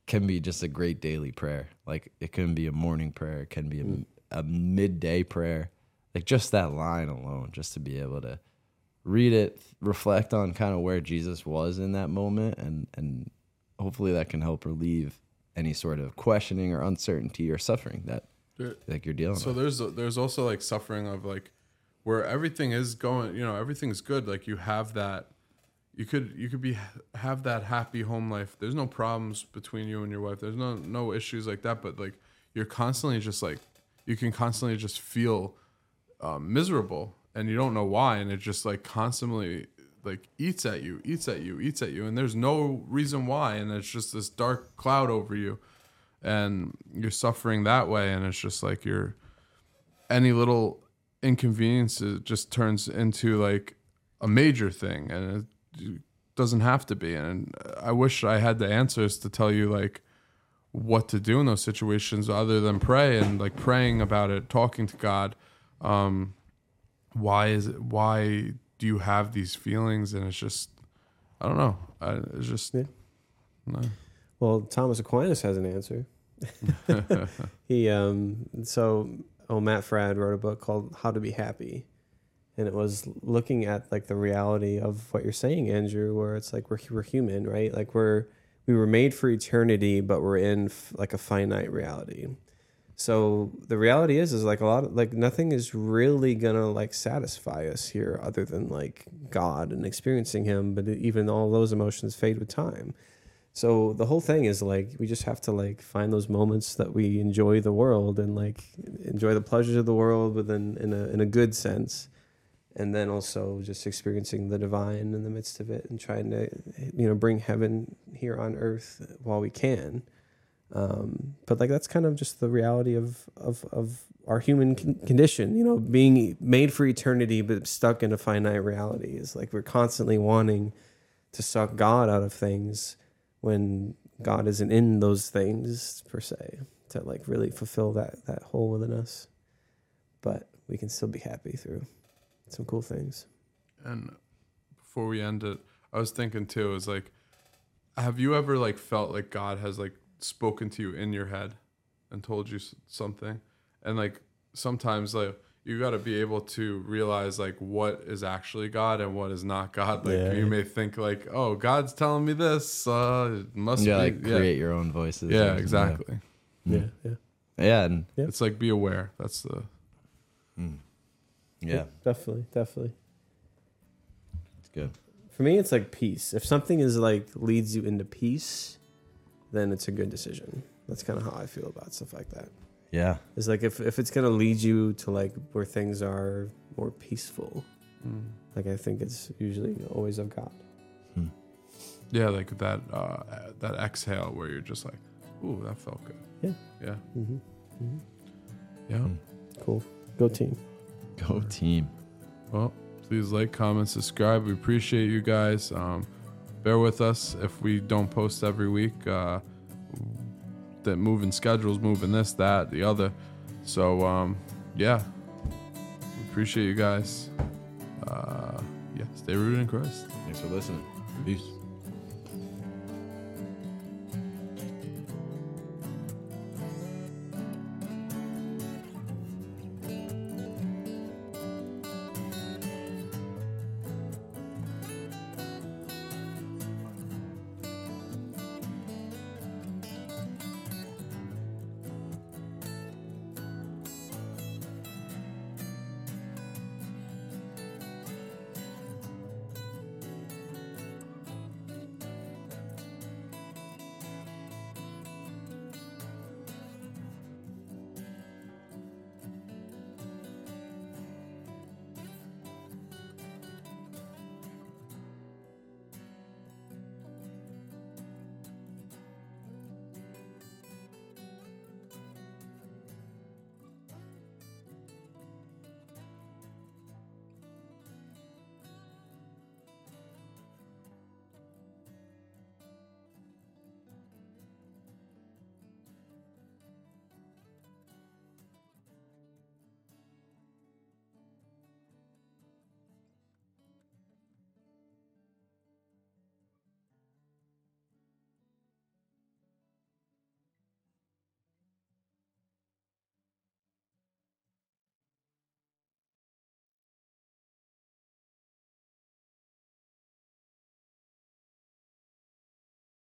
[SPEAKER 2] can be just a great daily prayer. Like it can be a morning prayer, it can be a, mm. a midday prayer. Like just that line alone, just to be able to read it, reflect on kind of where Jesus was in that moment, and and hopefully that can help relieve any sort of questioning or uncertainty or suffering that
[SPEAKER 1] There-
[SPEAKER 2] like you're dealing with.
[SPEAKER 1] So
[SPEAKER 2] with.
[SPEAKER 1] there's there's also like suffering of like where everything is going, you know, everything's good. Like you have that, you could you could be have that happy home life. There's no problems between you and your wife. There's no no issues like that. But like you're constantly just like you can constantly just feel um, miserable and you don't know why, and it just like constantly like eats at you, eats at you, eats at you, and there's no reason why, and it's just this dark cloud over you and you're suffering that way and it's just like you're any little inconvenience it just turns into like a major thing and it doesn't have to be and i wish i had the answers to tell you like what to do in those situations other than pray and like praying about it talking to god um why is it why do you have these feelings and it's just i don't know I, it's just
[SPEAKER 3] Yeah.
[SPEAKER 1] no.
[SPEAKER 3] Well, Thomas Aquinas has an answer. <laughs> he um so oh Matt Fradd wrote a book called How to Be Happy. And it was looking at like the reality of what you're saying, Andrew, where it's like we're we're human, right? Like we're we were made for eternity, but we're in f- like a finite reality. So the reality is, is like a lot of like nothing is really gonna like satisfy us here, other than like God and experiencing Him. But even all those emotions fade with time. So the whole thing is like we just have to like find those moments that we enjoy the world and like enjoy the pleasures of the world, but then in a in a good sense, and then also just experiencing the divine in the midst of it and trying to you know bring heaven here on earth while we can. Um, but like that's kind of just the reality of of of our human con- condition, you know, being made for eternity but stuck in a finite reality is like we're constantly wanting to suck God out of things when God isn't in those things per se to like really fulfill that that hole within us. But we can still be happy through some cool things.
[SPEAKER 1] And before we end it, I was thinking too, is like, have you ever like felt like God has like spoken to you in your head and told you something? And like sometimes like you got to be able to realize like what is actually God and what is not God. Like
[SPEAKER 3] Yeah.
[SPEAKER 1] you may think like, oh, God's telling me this, uh, it must
[SPEAKER 2] yeah,
[SPEAKER 1] be.
[SPEAKER 2] like
[SPEAKER 1] yeah.
[SPEAKER 2] create your own voices.
[SPEAKER 1] yeah, exactly.
[SPEAKER 3] Yeah, yeah,
[SPEAKER 2] Yeah, and
[SPEAKER 3] Yeah.
[SPEAKER 1] It's like be aware. That's the
[SPEAKER 2] yeah,
[SPEAKER 3] definitely, definitely.
[SPEAKER 2] it's good.
[SPEAKER 3] For me, it's like peace. If something is like leads you into peace, then it's a good decision. That's kind of how I feel about stuff like that.
[SPEAKER 2] Yeah,
[SPEAKER 3] It's like if if it's gonna lead you to like where things are more peaceful, Like I think it's usually always of God.
[SPEAKER 1] Yeah, like that uh, that exhale where you're just like, ooh, that felt good.
[SPEAKER 3] Yeah.
[SPEAKER 1] Yeah.
[SPEAKER 3] hmm hmm
[SPEAKER 1] Yeah.
[SPEAKER 2] Mm.
[SPEAKER 3] Cool. Go team.
[SPEAKER 2] Go team.
[SPEAKER 1] Well, please like, comment, subscribe. We appreciate you guys. Um, bear with us if we don't post every week. Uh, that moving schedules, moving this, that, the other. So um, yeah, appreciate you guys. Uh, yeah, stay rooted in Christ.
[SPEAKER 2] Thanks for listening. Peace.